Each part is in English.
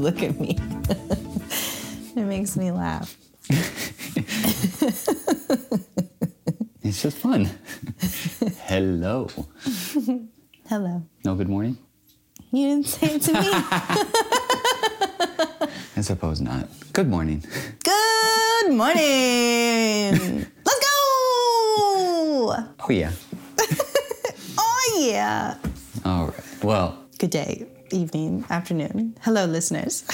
look at me. it makes me laugh. It's just fun. Hello. Hello. No good morning? You didn't say it to me. I suppose not. Good morning. Good morning. Let's go. Oh, yeah. Oh, yeah. All right. Well, Good day, evening, afternoon. Hello, listeners.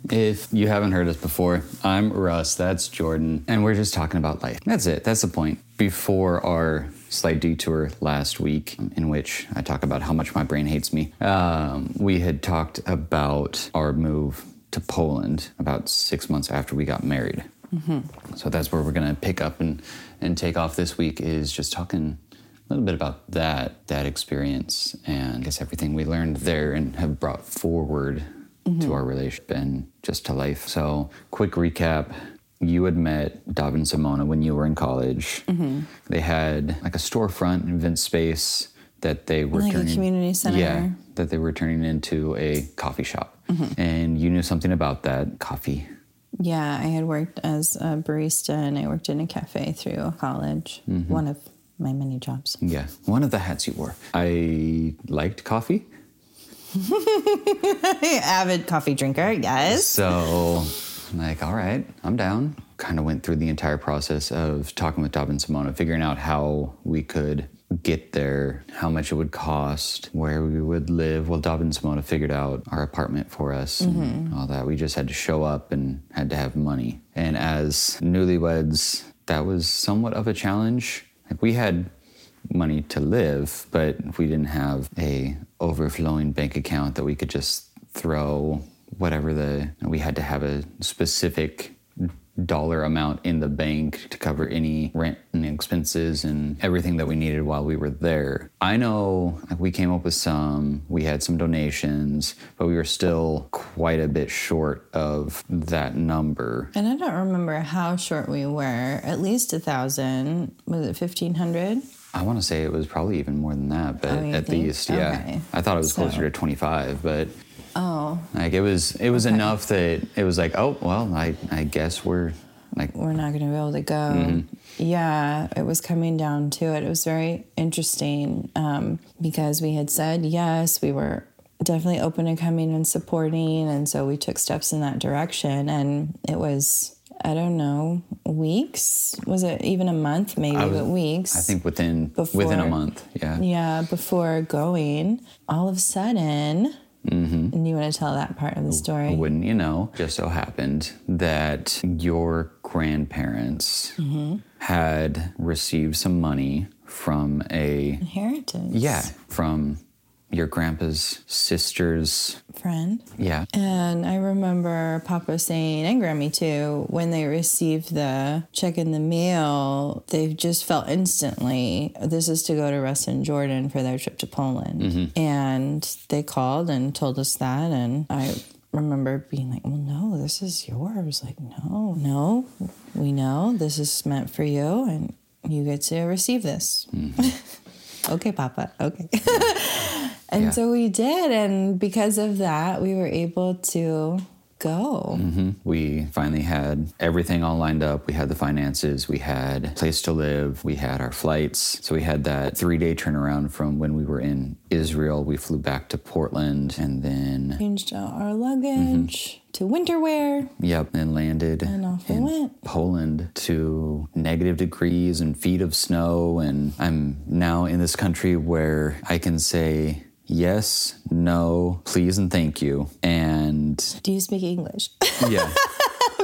if you haven't heard us before, I'm Russ, that's Jordan, and we're just talking about life. That's it. That's the point. Before our slight detour last week, in which I talk about how much my brain hates me, um, we had talked about our move to Poland about six months after we got married. So that's where we're going to pick up and, and take off this week is just talking a little bit about that that experience and I guess everything we learned there and have brought forward to mm-hmm. our relationship and just to life. So quick recap. You had met Dav and Simona when you were in college. Mm-hmm. They had like a storefront and event space that they were Like a community center. Yeah, that they were turning into a coffee shop. Mm-hmm. And you knew something about that coffee. yeah, I had worked as a barista and I worked in a cafe through college. One of my many jobs. Yeah, one of the hats you wore. I liked coffee. Avid coffee drinker, yes. So, I'm like, all right, I'm down. Kind of went through the entire process of talking with Dob and Simona, figuring out how we could get there, how much it would cost, where we would live. Well, Dob and Simona figured out our apartment for us and mm-hmm. all that. We just had to show up and had to have money. And as newlyweds, that was somewhat of a challenge. Like we had money to live, but we didn't have a overflowing bank account that we could just throw whatever the we had to have a specific dollar amount in the bank to cover any rent and expenses and everything that we needed while we were there. I know we came up with some, we had some donations, but we were still quite a bit short of that number. And I don't remember how short we were. At least a thousand. Was it fifteen hundred? I want to say it was probably even more than that, but Oh, at think? least, yeah. Okay. I thought it was So- closer to 25, but Oh, like it was it was enough that it was like, oh, well, I I guess we're like we're not going to be able to go. Mm-hmm. Yeah, it was coming down to it. It was very interesting um, because we had said yes, we were definitely open to coming and supporting, and so we took steps in that direction. And it was, I don't know, weeks. Was it even a month? Maybe, was- but weeks. I think within within a month, yeah. Yeah, before going, all of a sudden, and you want to tell that part of the story? Wouldn't you know? Just so happened that your grandparents Mm-hmm. had received some money from a Inheritance. yeah, from your grandpa's sister's Friend. yeah. And I remember Papa saying, and Grammy too, when they received the check in the mail, they just felt instantly this is to go to Russ and Jordan for their trip to Poland. Mm-hmm. And they called and told us that. And I remember being like, well, no, this is yours. Like, no, no, we know this is meant for you and you get to receive this. Mm-hmm. okay, Papa. Okay. And Yeah. so we did. And because of that, we were able to go. Mm-hmm. We finally had everything all lined up. We had the finances, we had a place to live, we had our flights. So we had that three day turnaround from when we were in Israel. We flew back to Portland and then, Changed out our mm-hmm. luggage to winter wear. yep, and landed And off in went. Poland to negative degrees and feet of snow. And I'm now in this country where I can say, Yes, no, please, and thank you. And Do you speak English? yeah,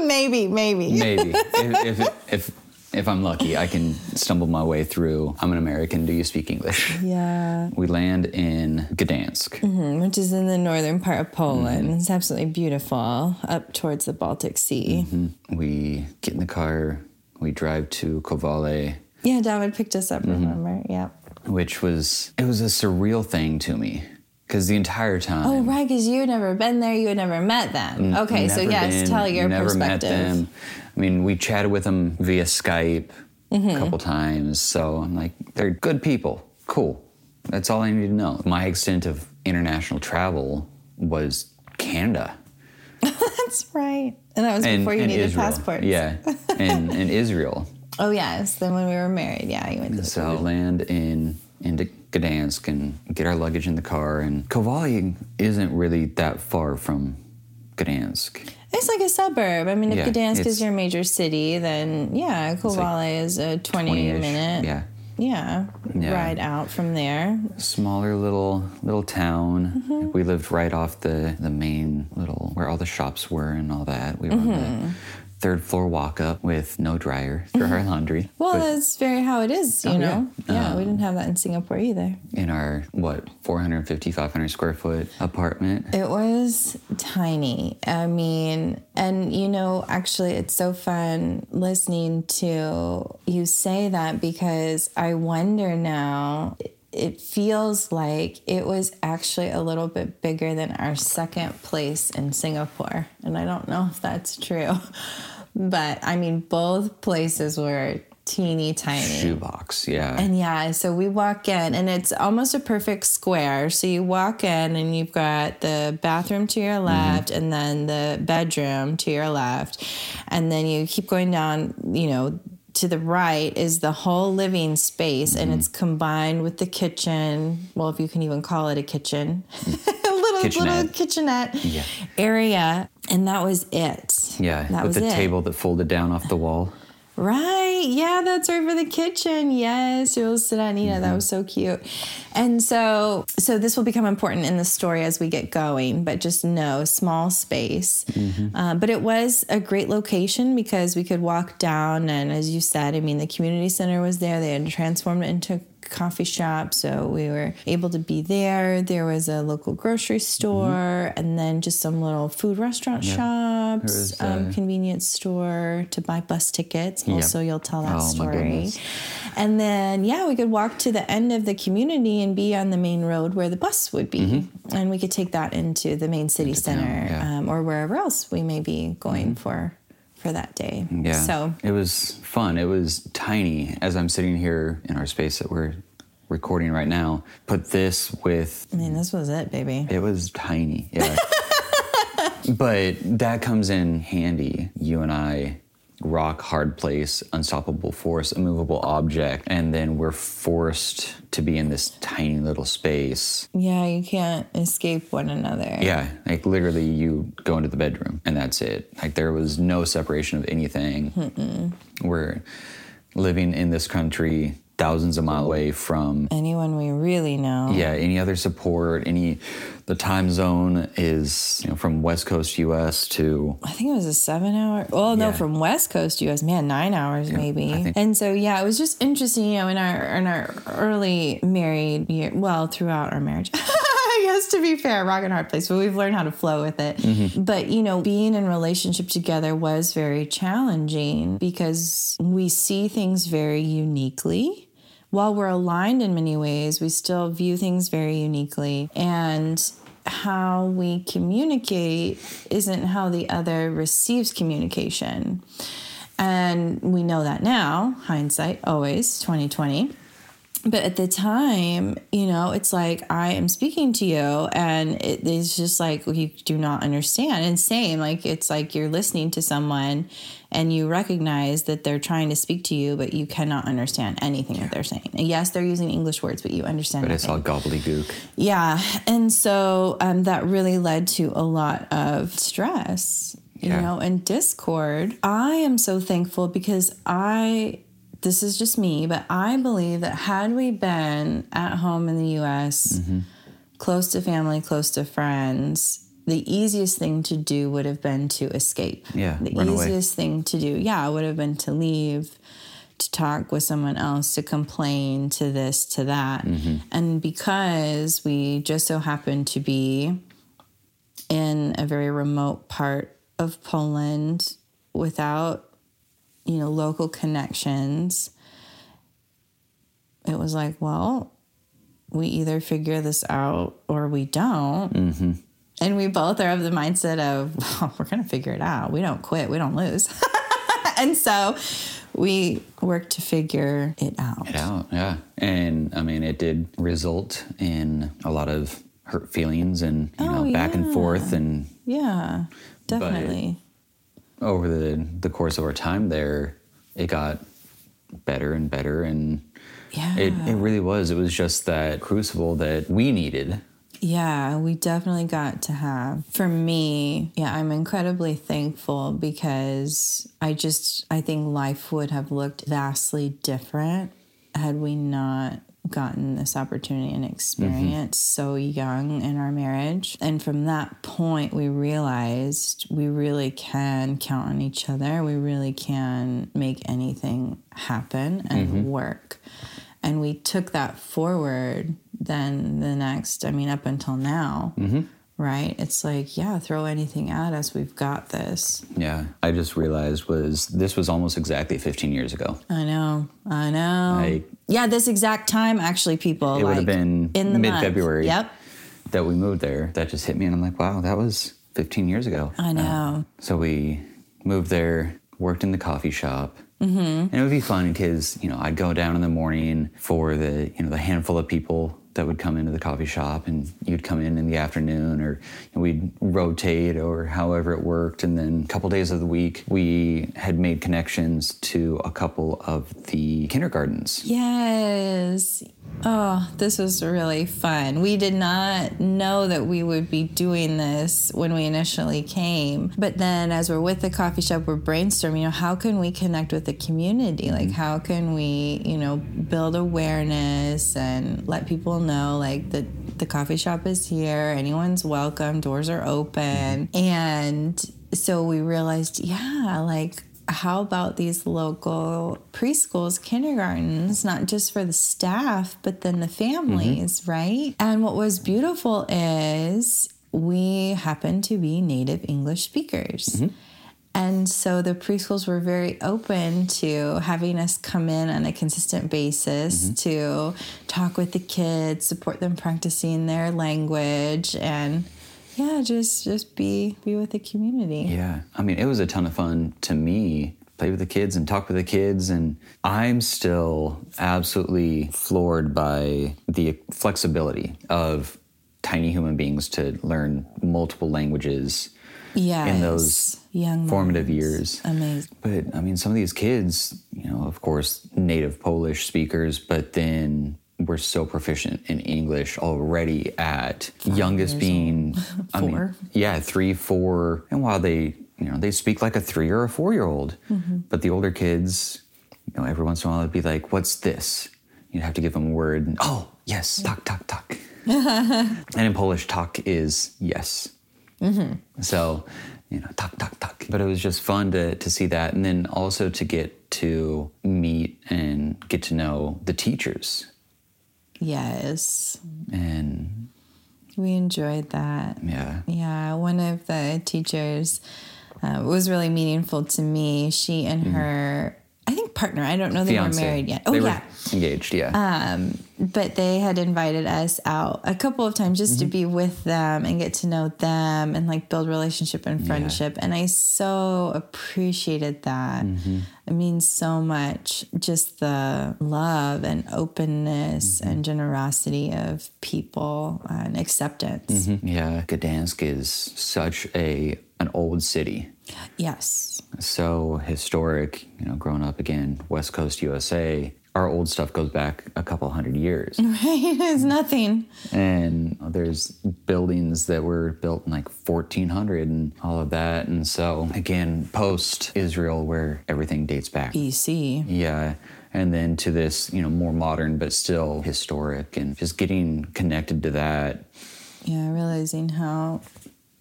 maybe, maybe. Maybe if, if if if I'm lucky, I can stumble my way through. I'm an American. Do you speak English? Yeah. We land in Gdansk. Which is in the northern part of Poland. Mm-hmm. It's absolutely beautiful up towards the Baltic Sea. We get in the car. We drive to Kowale, Yeah, David picked us Mm-hmm. up, remember? Yeah. Which was it was a surreal thing to me because the entire time. Oh, right, because you had never been there, you had never met them. Okay, so yes, been, tell your never perspective. met them. I mean, we chatted with them via Skype Mm-hmm. a couple times. So I'm like, they're good people. Cool. That's all I need to know. My extent of international travel was Canada. That's right. And that was And, before you needed Israel. passports. Yeah. And, and Israel. Oh yes. Then when we were married, yeah, you went to So land in into Gdansk and get our luggage in the car. And Kowale isn't really that far from Gdansk. It's like a suburb. I mean, if Yeah, Gdansk is your major city, then yeah, Kowale is a 20 minute Yeah. yeah, Yeah. ride out from there. Smaller little little town. Mm-hmm. We lived right off the the main little where all the shops were and all that. We were Mm-hmm. the third floor walk up with no dryer for our mm-hmm. laundry. Well, But that's very how it is, you Oh, know? yeah. Yeah, we um, didn't have that in Singapore either. in our what 450 500 square foot apartment. It was tiny. I mean, and you know, actually, it's so fun listening to you say that because I wonder now. It feels like it was actually a little bit bigger than our second place in Singapore. And I don't know if that's true. But I mean, both places were teeny tiny. Shoebox, yeah. And yeah, so we walk in and it's almost a perfect square. So you walk in and you've got the bathroom to your mm-hmm. left and then the bedroom to your left. And then you keep going down, you know, to the right is the whole living space and mm-hmm. it's combined with the kitchen. Well, if you can even call it a kitchen. a little Kitchenette. little kitchenette Yeah. area. And that was it. yeah, That with was the it. table that folded down off the wall. Right. Yeah, that's right for the kitchen. Yes, you'll sit on Nina. That was so cute. And so so this will become important in the story as we get going, but just know small space. Um, but it was a great location because we could walk down and as you said, I mean the community center was there. They had transformed it into coffee shop so we were able to be there there was a local grocery store and then just some little food restaurant shops was, um, uh, convenience store to buy bus tickets. Yep. Also, you'll tell that Oh, story. And then, yeah, we could walk to the end of the community and be on the main road where the bus would be. And we could take that into the main city center Mm-hmm. yeah. Mm-hmm. um, or wherever else we may be going for for that day. Yeah. So, it was fun. It was tiny. As I'm sitting here in our space that we're recording right now, put this with I mean, this was it, baby. it was tiny. Yeah. but that comes in handy. You and I rock hard place, unstoppable force, immovable object, and then we're forced to be in this tiny little space. Yeah, you can't escape one another. Yeah, like literally you go into the bedroom and that's it. Like there was no separation of anything. We're living in this country thousands of miles away from Anyone we really know. yeah, any other support, any the time zone is, you know, from West Coast US to I think it was a seven hour. Well, no, Yeah. from West Coast US, man, nine hours maybe. Think- And so yeah, it was just interesting. You know, in our in our early married year, well, throughout our marriage. I guess to be fair, rock and hard place, but we've learned how to flow with it. Mm-hmm. But you know, being in relationship together was very challenging because we see things very uniquely. While we're aligned in many ways, we still view things very uniquely. And how we communicate isn't how the other receives communication. And we know that now, hindsight, always 2020. But at the time, you know, it's like I am speaking to you, and it is just like you do not understand. And same, like it's like you're listening to someone and you recognize that they're trying to speak to you, but you cannot understand anything that they're saying. And yes, they're using English words, but you understand. but it's all gobbledygook. Yeah. And so um, that really led to a lot of stress, you Yeah. know, and discord. I am so thankful because I, this is just me, but I believe that had we been at home in the US, close to family, close to friends, the easiest thing to do would have been to escape. Yeah, The run away. easiest thing to do, yeah, would have been to leave to talk with someone else, to complain, to this, to that. Mm-hmm. And because we just so happened to be in a very remote part of Poland without, you know, local connections, it was like, well, we either figure this out or we don't. Mm-hmm. And we both are of the mindset of, well, we're going to figure it out. We don't quit, we don't lose. and so we work to figure it out. it out. Yeah. And I mean, it did result in a lot of hurt feelings and you Oh, know back and forth and Yeah, definitely. Over the the course of our time there, it got better and better and yeah. it, it really was. It was just that crucible that we needed. Yeah, we definitely got to have. For me, yeah, I'm incredibly thankful because I just I think life would have looked vastly different had we not gotten this opportunity and experience mm-hmm. so young in our marriage. And from that point, we realized we really can count on each other. We really can make anything happen and mm-hmm. work. And we took that forward then the next, I mean, up until now, mm-hmm. Right? It's like, yeah, throw anything at us. We've got this. Yeah, I just realized was this was almost exactly 15 years ago. I know. I know. Like- yeah, this exact time, actually, people. It would like, have been in the mid-February. Yep. that we moved there. That just hit me, and I'm like, wow, that was 15 years ago. I know. So we moved there, worked in the coffee shop. Mm-hmm. And it would be fun because, you know, I'd go down in the morning for the, you know, the handful of people that would come into the coffee shop and you'd come in in the afternoon or we'd rotate or however it worked. And then a couple days of the week, we had made connections to a couple of the kindergartens. Yes. Oh, this was really fun. We did not know that we would be doing this when we initially came. But then as we're with the coffee shop, we're brainstorming, you know, how can we connect with the community? Like mm-hmm. how can we, you know, build awareness and let people know like that the coffee shop is here, anyone's welcome, doors are open. And so we realized, yeah, like how about these local preschools, kindergartens, not just for the staff, but then the families, mm-hmm. right? And what was beautiful is we happen to be native English speakers. Mm-hmm. And so the preschools were very open to having us come in on a consistent basis mm-hmm. to talk with the kids, support them practicing their language, and yeah, just just be be with the community. Yeah. I mean, it was a ton of fun to me. Play with the kids and talk with the kids. And I'm still absolutely floored by the flexibility of tiny human beings to learn multiple languages Yes. in those young formative years. Amazing. But I mean, some of these kids, you know, of course, native Polish speakers, but then we're so proficient in English already at youngest being I mean, Four. yeah, three, four. And while they, you know, they speak like a three or a four year old, Mm-hmm. but the older kids, you know, every once in a while it'd be like, what's this? You'd have to give them a word. And, oh, yes, talk, talk, talk. and in Polish, tak is yes. So, you know, talk, talk, talk. But it was just fun to, to see that. And then also to get to meet and get to know the teachers. Yes. And We enjoyed that. yeah, Yeah, one of the teachers uh, was really meaningful to me. She and her, I think, partner. I don't know they fiance. were married yet. Oh they yeah, engaged, yeah. Um, but they had invited us out a couple of times just to Mm-hmm. be with them and get to know them and like build relationship and friendship. And I so appreciated that. Mm-hmm. It means so much. Just the love and openness Mm-hmm. and generosity of people and acceptance. yeah, Gdansk is such a an old city. Yes. So historic, you know, growing up again, West Coast USA. Our old stuff goes back a couple hundred years. Right? It's nothing. and there's buildings that were built in like 1400 and all of that and so again post israel where everything dates back BC. yeah and then to this you know more modern but still historic and just getting connected to that Yeah, realizing how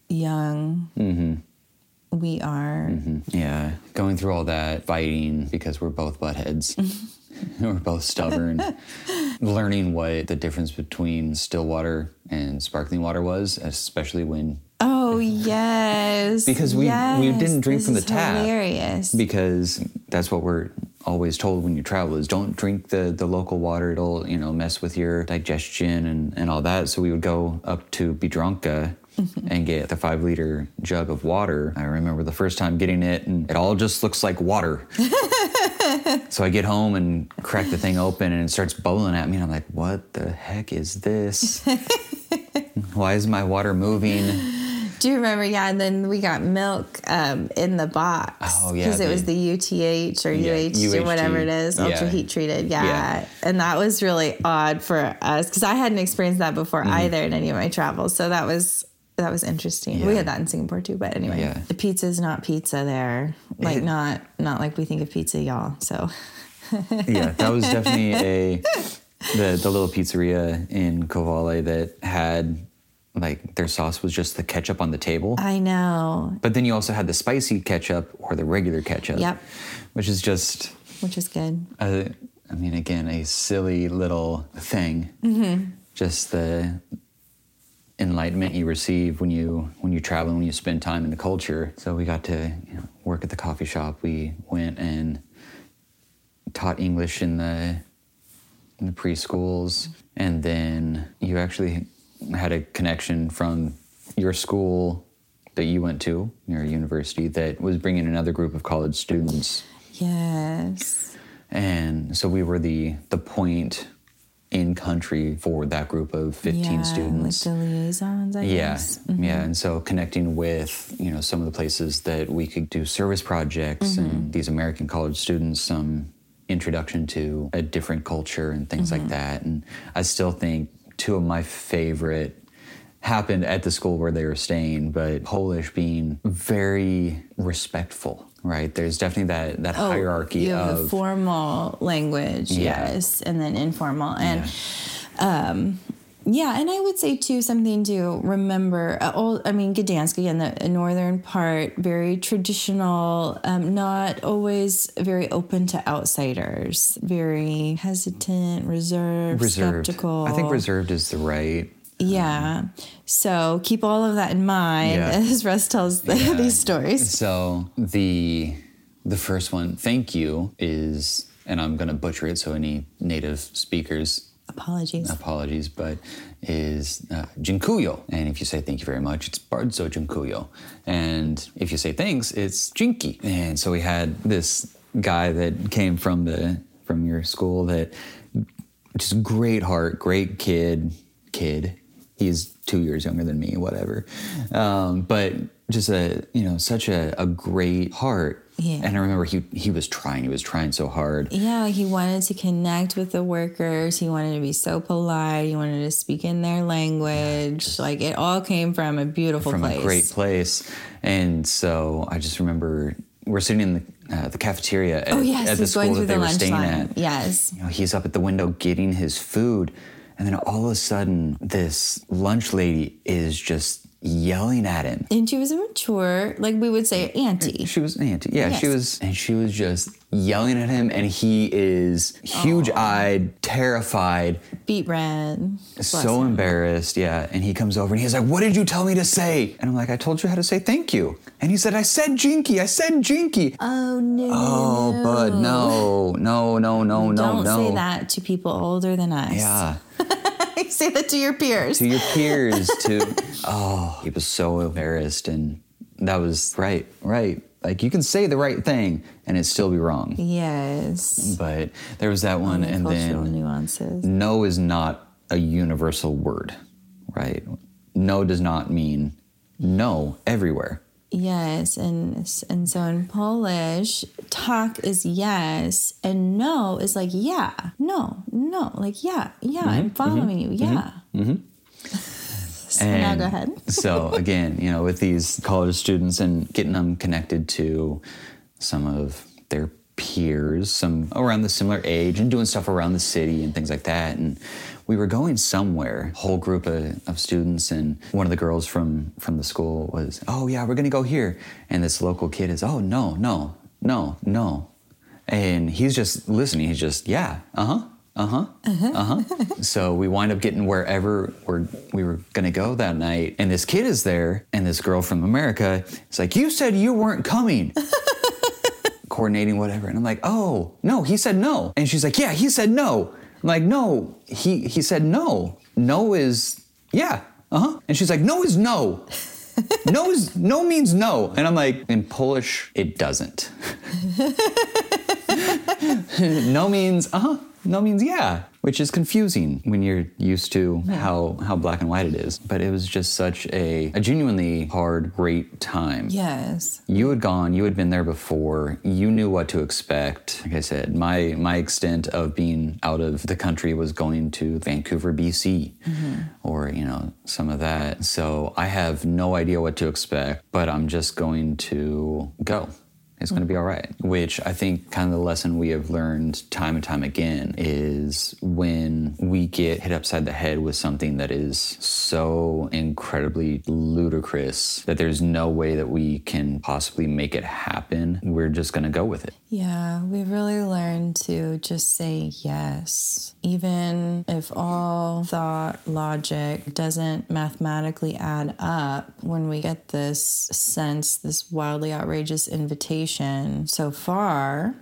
young mm-hmm. We are. Mm-hmm. yeah. Going through all that fighting because we're both buttheads. We're both stubborn. Learning what the difference between still water and sparkling water was especially when Oh yes, Because we- we didn't drink this from the tap. Hilarious. because that's what we're always told when you travel is don't drink the, the local water. It'll you know mess with your digestion and, and all that. So we would go up to Biedronka and get the five liter jug of water i remember the first time getting it and it all just looks like water so i get home and crack the thing open and it starts bowling at me and i'm like what the heck is this Why is my water moving? Do you remember? Yeah, and then we got milk um, in the box. Oh, yeah, because it was the UTH or Yeah, UH or whatever it is, is, Yeah. ultra heat treated. Yeah. Yeah. and that was really odd for us because I hadn't experienced that before Mm-hmm. either in any of my travels. So that was that was interesting. We had that in Singapore too, but anyway, Yeah. the pizza's not pizza there, like not not like we think of pizza, y'all. So yeah, that was definitely a the the little pizzeria in Kowale that had like their sauce was just the ketchup on the table. I know, But then you also had the spicy ketchup or the regular ketchup. Yep. Which is just which is good. a, I mean, again, a silly little thing. Mm-hmm. Just the enlightenment you receive when you when you travel when you spend time in the culture. So we got to you know, work at the coffee shop. We went and taught English in the in the preschools, and then you actually had a connection from your school that you went to, your university, that was bringing another group of college students Yes. and so we were the the point in country for that group of 15 yeah, students. like the liaisons. I yeah, guess. yeah, and so connecting with you know some of the places that we could do service projects Mm-hmm. and these American college students some introduction to a different culture and things Mm-hmm. like that. And I still think two of my favorite happened at the school where they were staying, but Polish being very respectful. Right, there's definitely that that Oh, hierarchy of the formal language, Yeah. yes, and then informal, and um, yeah, and I would say too something to remember. Uh, old, I mean, Gdansk again, the northern part, very traditional, um, not always very open to outsiders, very hesitant, reserved, reserved. skeptical. I think reserved is the right. Yeah. So keep all of that in mind Yeah. as Russ tells the, Yeah. these stories. So the the first one, thank you, is and I'm gonna butcher it. So any native speakers, Apologies. apologies, but is uh, dziękuję. And if you say thank you very much, it's bardzo dziękuję. And if you say thanks, it's dzięki. And so we had this guy that came from the from your school that just great heart, great kid, kid. He's two years younger than me, whatever. Um, but just a you know such a, a great heart. Yeah. And I remember he he was trying. He was trying so hard. Yeah, he wanted to connect with the workers. He wanted to be so polite. He wanted to speak in their language. like it all came from a beautiful from place. a great place. And so I just remember we're sitting in the, uh, the cafeteria at, Oh yes, at the school going that they the were staying line. at. Yes. You know, he's up at the window getting his food, and then all of a sudden, this lunch lady is just yelling at him. And she was a mature, like we would say, auntie. She was an auntie. Yeah, she was, and she was just yelling at him, and he is huge-eyed, terrified, Beet red. so embarrassed. Yeah, and he comes over and he's like, "What did you tell me to say?" And I'm like, "I told you how to say thank you." And he said, "I said jinky. I said jinky." Oh no. Oh, bud, no, no, no, no, no, Don't no. say that to people older than us. Yeah, say that to your peers. to your peers. To oh, he was so embarrassed, and that was right, right. Like you can say the right thing and it still be wrong. yes. But there was that one, and then nuances. no is not a universal word, right? No does not mean no everywhere. Yes, and and so in Polish, tak is yes, and no is like yeah, no, no, like yeah, yeah, Mm-hmm, I'm following mm-hmm, you, yeah. Mm-hmm, mm-hmm. so now go ahead. so again, you know, with these college students and getting them connected to some of their peers, some around the similar age, and doing stuff around the city and things like that. And we were going somewhere, whole group of, of students, and one of the girls from from the school was, "Oh yeah, we're gonna go here," and this local kid is, "Oh no, no, no, no," and he's just listening. He's just, "Yeah, uh huh." Uh-huh. Uh-huh. so we wind up getting wherever we're, we were gonna go that night. And this kid is there, and this girl from America is like, You said you weren't coming. Coordinating whatever. And I'm like, oh, no, he said no. And she's like, yeah, he said no. I'm like, no, he he said no. No is yeah. Uh-huh. And she's like, no is no. no is no means no. And I'm like, in Polish, it doesn't. no means uh-huh. No means yeah. which is confusing when you're used to how, how black and white it is. But it was just such a, a genuinely hard, great time. Yes. You had gone, you had been there before, you knew what to expect. Like I said, my my extent of being out of the country was going to Vancouver, BC, mm-hmm. or you know, some of that. So I have no idea what to expect, but I'm just going to go. It's going to be all right. Which I think kind of the lesson we have learned time and time again is when we get hit upside the head with something that is so incredibly ludicrous that there's no way that we can possibly make it happen, we're just going to go with it. Yeah, we really learned to just say yes. Even if all thought logic doesn't mathematically add up, when we get this sense, this wildly outrageous invitation so far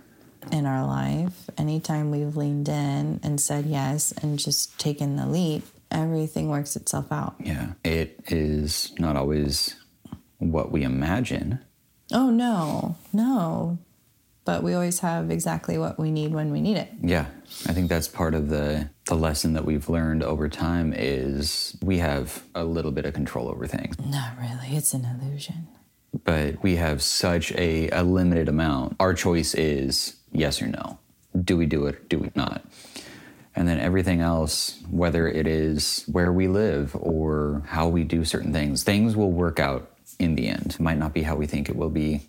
in our life, anytime we've leaned in and said yes and just taken the leap, everything works itself out. Yeah. It is not always what we imagine. Oh, no, no. But we always have exactly what we need when we need it. Yeah, I think that's part of the the lesson that we've learned over time is we have a little bit of control over things, Not really, it's an illusion. but we have such a, a limited amount. Our choice is yes or no. Do we do it? Do we not? And then everything else, whether it is where we live or how we do certain things, things will work out in the end. It might not be how we think it will be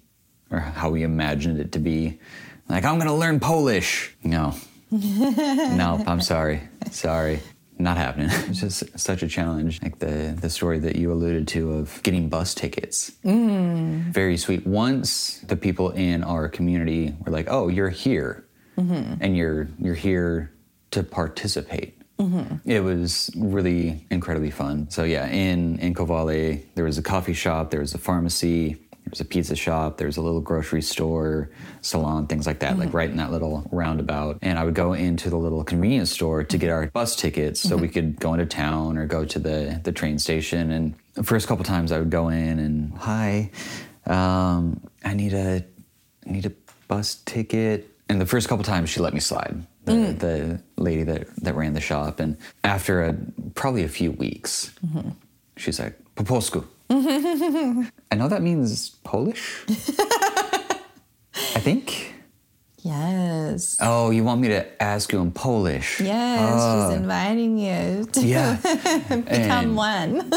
or how we imagined it to be. Like, I'm going to learn Polish. No. no, I'm sorry. Sorry. Not happening. It's just such a challenge. Like the, the story that you alluded to of getting bus tickets. Mm. Very sweet. Once the people in our community were like, oh, you're here mm-hmm. and you're, you're here to participate. Mm-hmm. It was really incredibly fun. So yeah, in in Kowale, there was a coffee shop, there was a pharmacy, there was a pizza shop, there was a little grocery store, salon, things like that, like mm-hmm. right in that little roundabout. And I would go into the little convenience store to get our bus tickets so we mm-hmm. could go into town or go to the the train station. And the first couple times I would go in and hi, um, I need a I need a bus ticket. And the first couple times she let me slide. The, mm. the lady that, that ran the shop. And after a, probably a few weeks, mm-hmm. she's like, po polsku. I know that means Polish. I think. Yes. Oh, you want me to ask you in Polish? Yes, she's inviting you to Yeah. become And- one.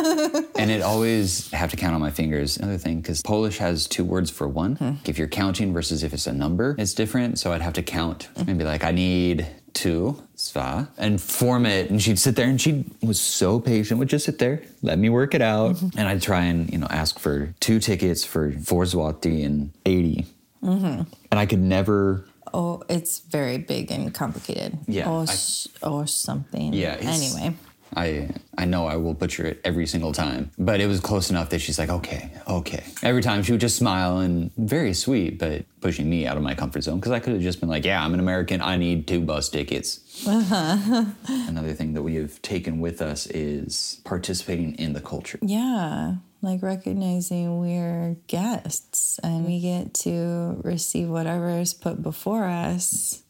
and it always have to count on my fingers. Another thing, because Polish has two words for one. Hmm. If you're counting versus if it's a number, it's different. So I'd have to count and be like, I need two, sva, and form it. And she'd sit there and she was so patient, would just sit there, let me work it out. Mm-hmm. And I'd try and, you know, ask for two tickets for four zloty and 80. Mm-hmm. And I could never Oh, it's very big and complicated. Yeah, Or, I- or something. Yeah. Anyway. I I know I will butcher it every single time, but it was close enough that she's like, okay, okay. Every time she would just smile and very sweet, but pushing me out of my comfort zone because I could have just been like, yeah, I'm an American. I need two bus tickets. Uh-huh. Another thing that we have taken with us is participating in the culture. Yeah. Like recognizing we're guests and we get to receive whatever is put before us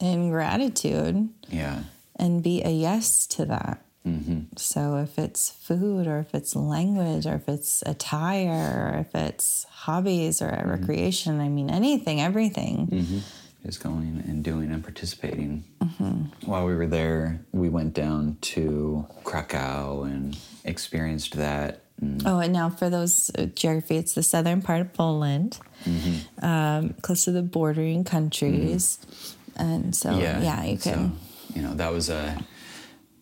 in gratitude Yeah. and be a yes to that. Mm-hmm. So if it's food or if it's language or if it's attire or if it's hobbies or mm-hmm. recreation, I mean anything, everything. Mm-hmm. Just going and doing and participating. While we were there, we went down to Krakow and experienced that. And Oh, and now for those uh, geography, it's the southern part of Poland, um, close to the bordering countries, and so yeah, you can. So, you know, that was a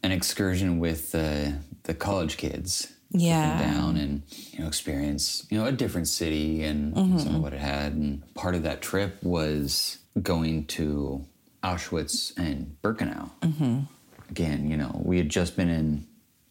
an excursion with the the college kids. Yeah. down and you know experience you know a different city and Mm-hmm. some of what it had. And part of that trip was going to Auschwitz and Birkenau. Mm-hmm. Again, you know, we had just been in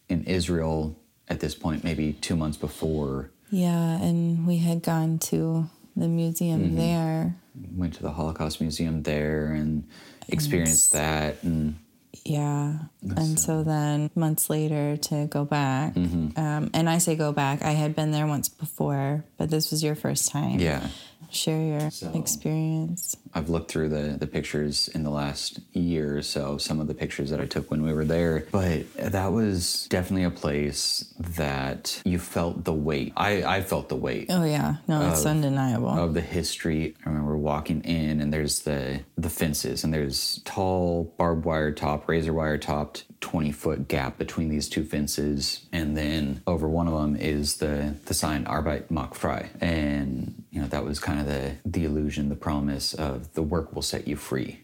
in Israel at this point, maybe two months before. Yeah, and we had gone to the museum Mm-hmm. there. went to the Holocaust Museum there and experienced that and Yeah. And so then months later to go back. Mm-hmm. Um, and I say go back. I had been there once before, but this was your first time. Yeah. Share your So- experience. I've looked through the, the pictures in the last year or so, some of the pictures that I took when we were there. But that was definitely a place that you felt the weight. I, I felt the weight Oh, yeah. No, it's undeniable. of the history. I remember walking in and there's the the fences and there's tall barbed wire top, razor wire topped 20 foot gap between these two fences. And then over one of them is the the sign Arbeit macht frei. And you know, that was kind of the the illusion, the promise of the work will set you free.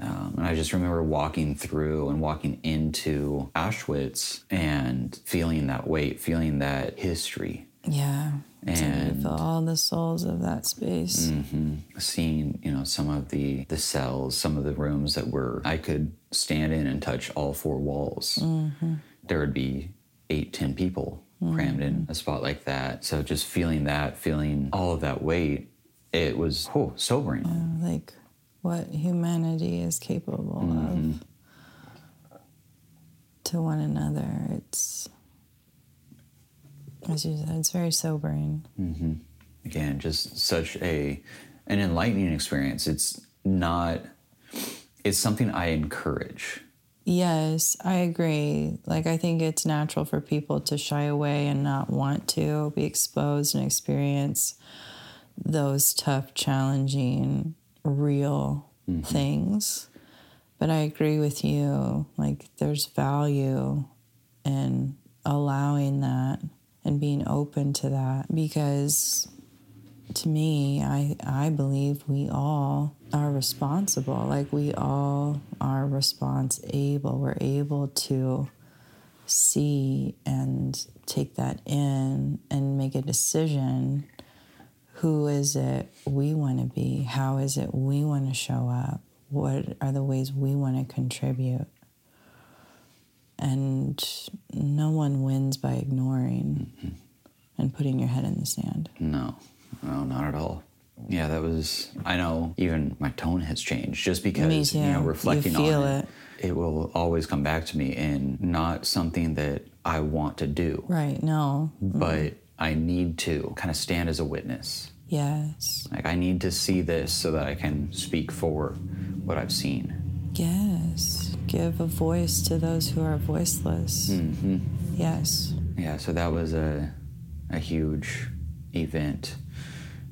Um, and I just remember walking through and walking into Auschwitz and feeling that weight, feeling that history, yeah. And- all the souls of that space. Mm-hmm. seeing you know some of the the cells some of the rooms that were i could stand in and touch all four walls mm-hmm. there would be eight ten people crammed in mm-hmm. a spot like that so just feeling that feeling all of that weight it was whew, sobering Like what humanity is capable of to one another. It's, as you said, it's very sobering. Mm-hmm. again just such a an enlightening experience it's not it's something i encourage Yes, I agree. Like, I think it's natural for people to shy away and not want to be exposed and experience those tough, challenging, real mm-hmm. things. But I agree with you. Like, there's value in allowing that and being open to that because to me, I I believe we all are responsible. Like we all are response able We're able to see and take that in and make a decision. Who is it we want to be? How is it we want to show up? What are the ways we want to contribute? And no one wins by ignoring mm-hmm. and putting your head in the sand. No, no, not at all. Yeah, that was. I know. Even my tone has changed just because you know You reflecting feel on it. it. will always come back to me, and not something that I want to do, Right, no. Mm-hmm. but I need to kind of stand as a witness. Yes. Like I need to see this so that I can speak for what I've seen. Yes. Give a voice to those who are voiceless. Mm-hmm. Yes. Yeah, so that was a a huge event.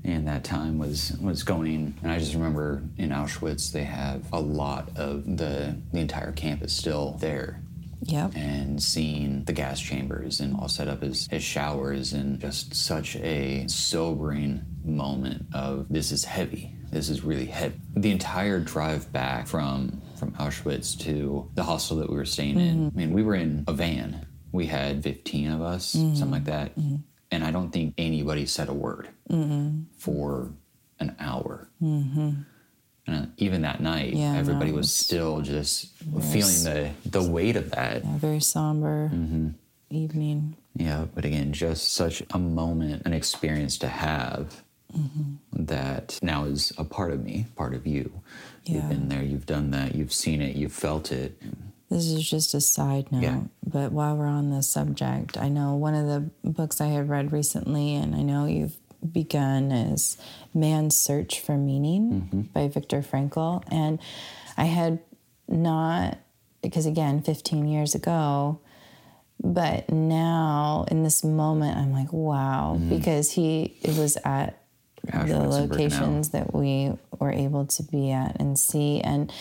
And that time was was going and I just remember in Auschwitz they have a lot of the the entire camp is still there Yep. and seeing the gas chambers and all set up as, as showers and just such a sobering moment of this is heavy. This is really heavy. The entire drive back from from Auschwitz to the hostel that we were staying in. Mm-hmm. I mean, we were in a van. We had 15 of us, mm-hmm. something like that. Mm-hmm. And I don't think anybody said a word for an hour. And even that night, Yeah, everybody it was was still just feeling the the weight of that. A very somber Mm-hmm. evening. Yeah, but again, just such a moment, an experience to have Mm-hmm. that now is a part of me, part of you. You've been there, you've done that, you've seen it, you've felt it. This is just a side note, Yeah. but while we're on this subject, I know one of the books I had read recently, and I know you've begun, is Man's Search for Meaning by Viktor Frankl. And I had not, because again, 15 years ago, but now in this moment, I'm like, wow, because he, it was at the locations that we were able to be at and see. And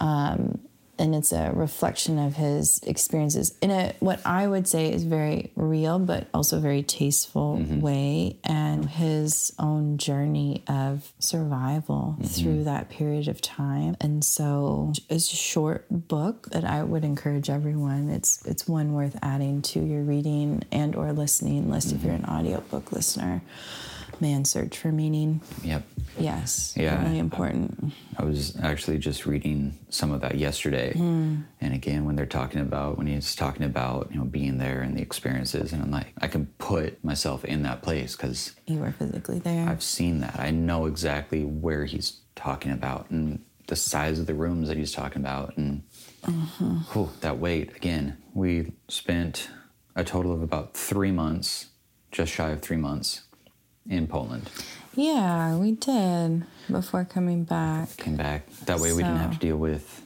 um, and it's a reflection of his experiences in a what I would say is very real but also very tasteful way. And his own journey of survival through that period of time. And so it's a short book that I would encourage everyone. It's it's one worth adding to your reading and or listening list if you're an audiobook listener man search for meaning Yep. yes Yeah. really important I was actually just reading some of that yesterday. Hmm. And again, when they're talking about, when he's talking about, you know, being there and the experiences, and I'm like, I can put myself in that place because you were physically there I've seen that. I know exactly where he's talking about and the size of the rooms that he's talking about. And Whew, that weight, again. We spent a total of about three months, just shy of three months, in Poland. Yeah, we did before coming back. Came back. That way we didn't have to deal with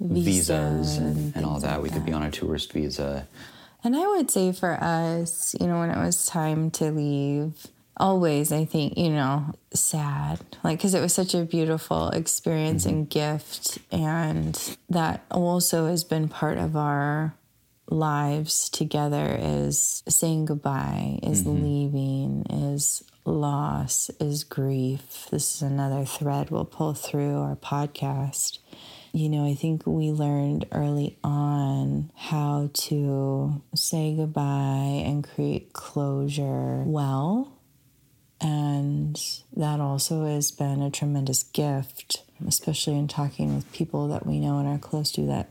Visa visas and, and all that. like we could be on a tourist visa. And I would say for us, you know, when it was time to leave, always I think, you know, sad. Like, because it was such a beautiful experience and mm-hmm. gift. And that also has been part of our lives together is saying goodbye, is mm-hmm. leaving, is loss, is grief. This is another thread we'll pull through our podcast. You know, I think we learned early on how to say goodbye and create closure well. And that also has been a tremendous gift, especially in talking with people that we know and are close to that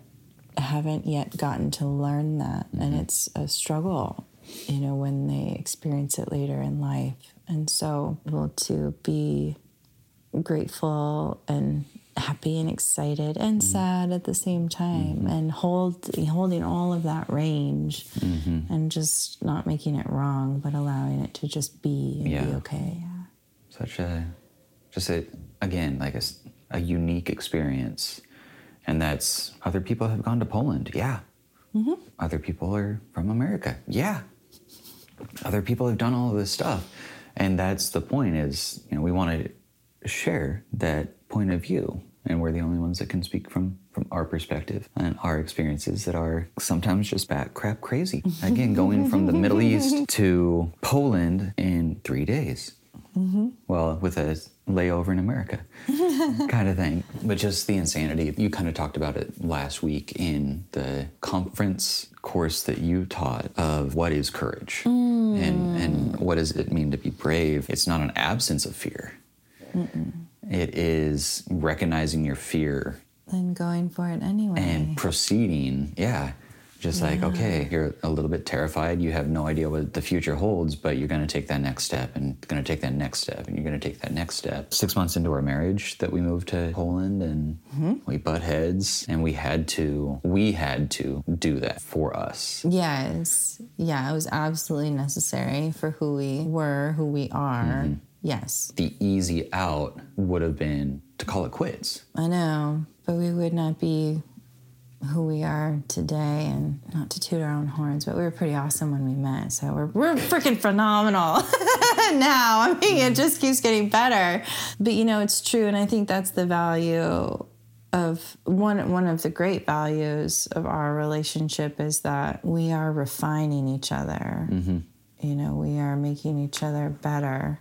haven't yet gotten to learn that. And mm-hmm. it's a struggle, you know, when they experience it later in life. And so, able to be grateful and happy and excited and mm-hmm. sad at the same time mm-hmm. and hold holding all of that range mm-hmm. and just not making it wrong but allowing it to just be and be Yeah. okay Such a, just a, again, like a unique experience. And that's other people have gone to Poland. Yeah. Other people are from America. Yeah. Other people have done all of this stuff. And that's the point is, you know, we want to share that point of view. And we're the only ones that can speak from from our perspective and our experiences that are sometimes just bat crap crazy. Again, going from the Middle East to Poland in three days. Mm-hmm. Well, with a layover in America kind of thing. But just the insanity. You kind of talked about it last week in the conference course that you taught of what is courage mm. and, and what does it mean to be brave. It's not an absence of fear, it is recognizing your fear and going for it anyway and proceeding. Yeah. Just like, okay, you're a little bit terrified. You have no idea what the future holds, but you're going to take that next step and going to take that next step and you're going to take that next step. Six months into our marriage that we moved to Poland and mm-hmm. we butt heads and we had to, we had to do that for us. yes yeah it was absolutely necessary for who we were who we are mm-hmm. yes The easy out would have been to call it quits. I know, but we would not be who we are today and not to toot our own horns, but we were pretty awesome when we met. So we're, we're freaking phenomenal now. I mean, it just keeps getting better. But you know, it's true. And I think that's the value of one, one of the great values of our relationship is that we are refining each other. Mm-hmm. You know, we are making each other better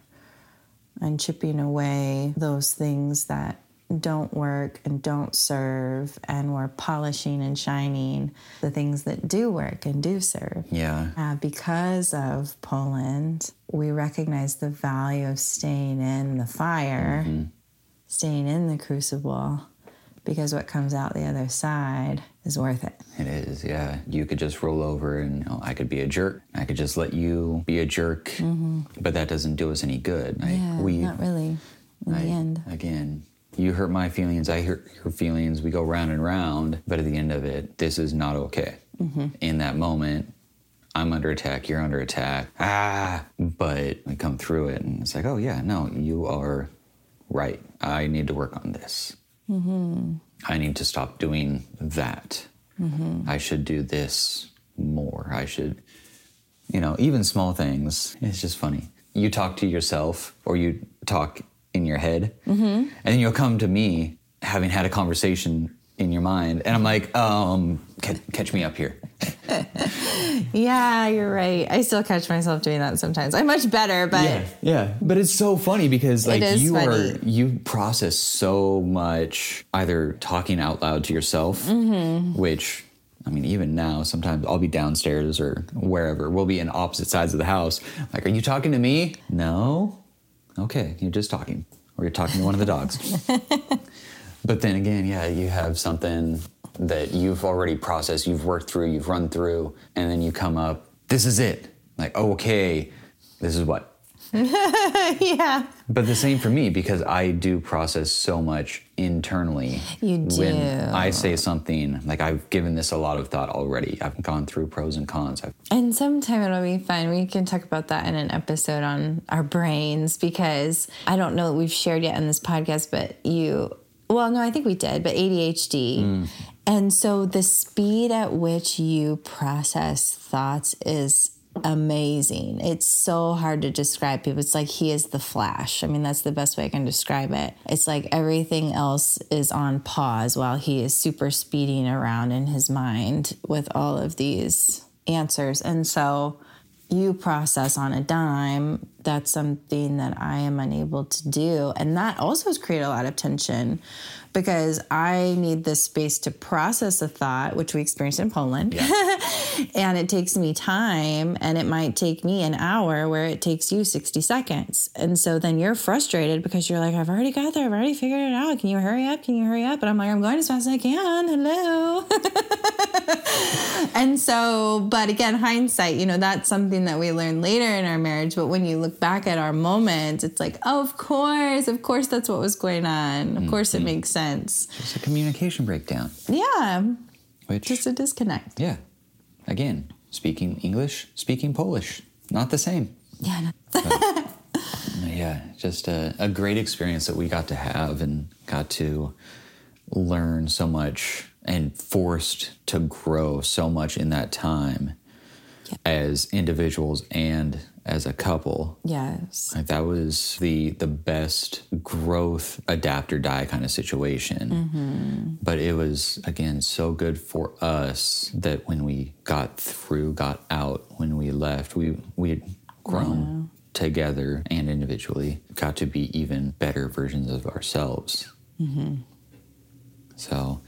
and chipping away those things that don't work and don't serve, and we're polishing and shining the things that do work and do serve. Yeah. Uh, because of Poland, we recognize the value of staying in the fire, staying in the crucible, because what comes out the other side is worth it. It is, yeah. You could just roll over and you know, I could be a jerk. I could just let you be a jerk, but that doesn't do us any good. Like, Yeah, we, not really in I- the end. Again, you hurt my feelings, I hurt your feelings. We go round and round, but at the end of it, this is not okay. Mm-hmm. In that moment, I'm under attack, you're under attack. Ah, but we come through it and it's like, oh, yeah, no, you are right. I need to work on this. Mm-hmm. I need to stop doing that. Mm-hmm. I should do this more. I should, you know, even small things. It's just funny. You talk to yourself or you talk in your head, and then you'll come to me having had a conversation in your mind, and I'm like, um, ca- catch me up here. Yeah, you're right. I still catch myself doing that sometimes. I'm much better, but yeah. yeah. But it's so funny because like you funny. are you process so much either talking out loud to yourself, Mm-hmm. which I mean, even now, sometimes I'll be downstairs or wherever. We'll be in opposite sides of the house. Like, are you talking to me? No. Okay, you're just talking, or you're talking to one of the dogs. but then again, yeah, you have something that you've already processed, you've worked through, you've run through, and then you come up. This is it. Like, okay, this is what yeah. But the same for me because I do process so much internally. You do. When I say something, like I've given this a lot of thought already. I've gone through pros and cons. I've, And sometime it'll be fun. We can talk about that in an episode on our brains because I don't know that we've shared yet in this podcast, but you, well, no, I think we did, but ADHD. Mm. And so the speed at which you process thoughts is amazing. It's so hard to describe people. It's like he is the flash. I mean, that's the best way I can describe it. It's like everything else is on pause while he is super speeding around in his mind with all of these answers. And so you process on a dime. That's something that I am unable to do. And that also has created a lot of tension because I need this space to process a thought, which we experienced in Poland. and it takes me time and it might take me an hour where it takes you 60 seconds. And so then you're frustrated because you're like, I've already got there. I've already figured it out. Can you hurry up? Can you hurry up? And I'm like, I'm going as fast as I can. Hello. and so, but again, hindsight, you know, that's something that we learn later in our marriage. But when you look back at our moment, it's like, oh, of course, of course, that's what was going on. Of course, it mm-hmm. makes sense. It's a communication breakdown, Yeah, which, just a disconnect. yeah, again, speaking English, speaking Polish, not the same. Yeah. no. Uh, yeah, just a, a great experience that we got to have and got to learn so much and forced to grow so much in that time as individuals and as a couple. Yes. Like that was the the best growth adapt or die kind of situation. Mm-hmm. But it was again so good for us that when we got through, got out, when we left, we we had grown together and individually, got to be even better versions of ourselves. Mm-hmm. So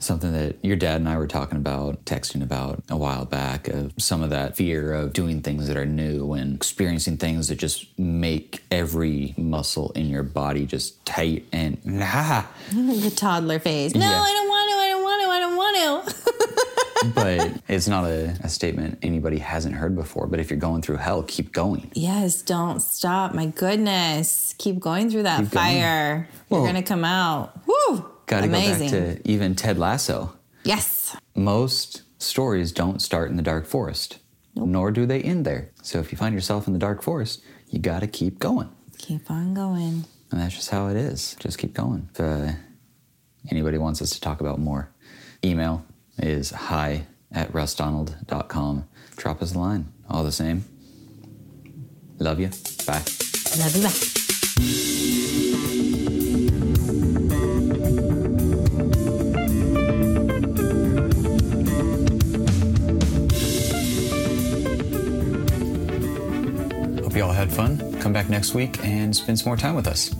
something that your dad and I were talking about, texting about a while back of some of that fear of doing things that are new and experiencing things that just make every muscle in your body just tight and nah. the toddler phase. No, Yeah. I don't want to. I don't want to. I don't want to. but it's not a, a statement anybody hasn't heard before. But if you're going through hell, keep going. yes, don't stop. My goodness. Keep going through that Keep fire. Well- You're going to come out. Woo. Got to go back to even Ted Lasso. yes. Most stories don't start in the dark forest, nor do they end there. So if you find yourself in the dark forest, you got to keep going. Keep on going. And that's just how it is. Just keep going. If uh, anybody wants us to talk about more, email is hi at russdonald.com. Drop us a line. All the same. Love you. Bye. Love you back. Come back next week and spend some more time with us.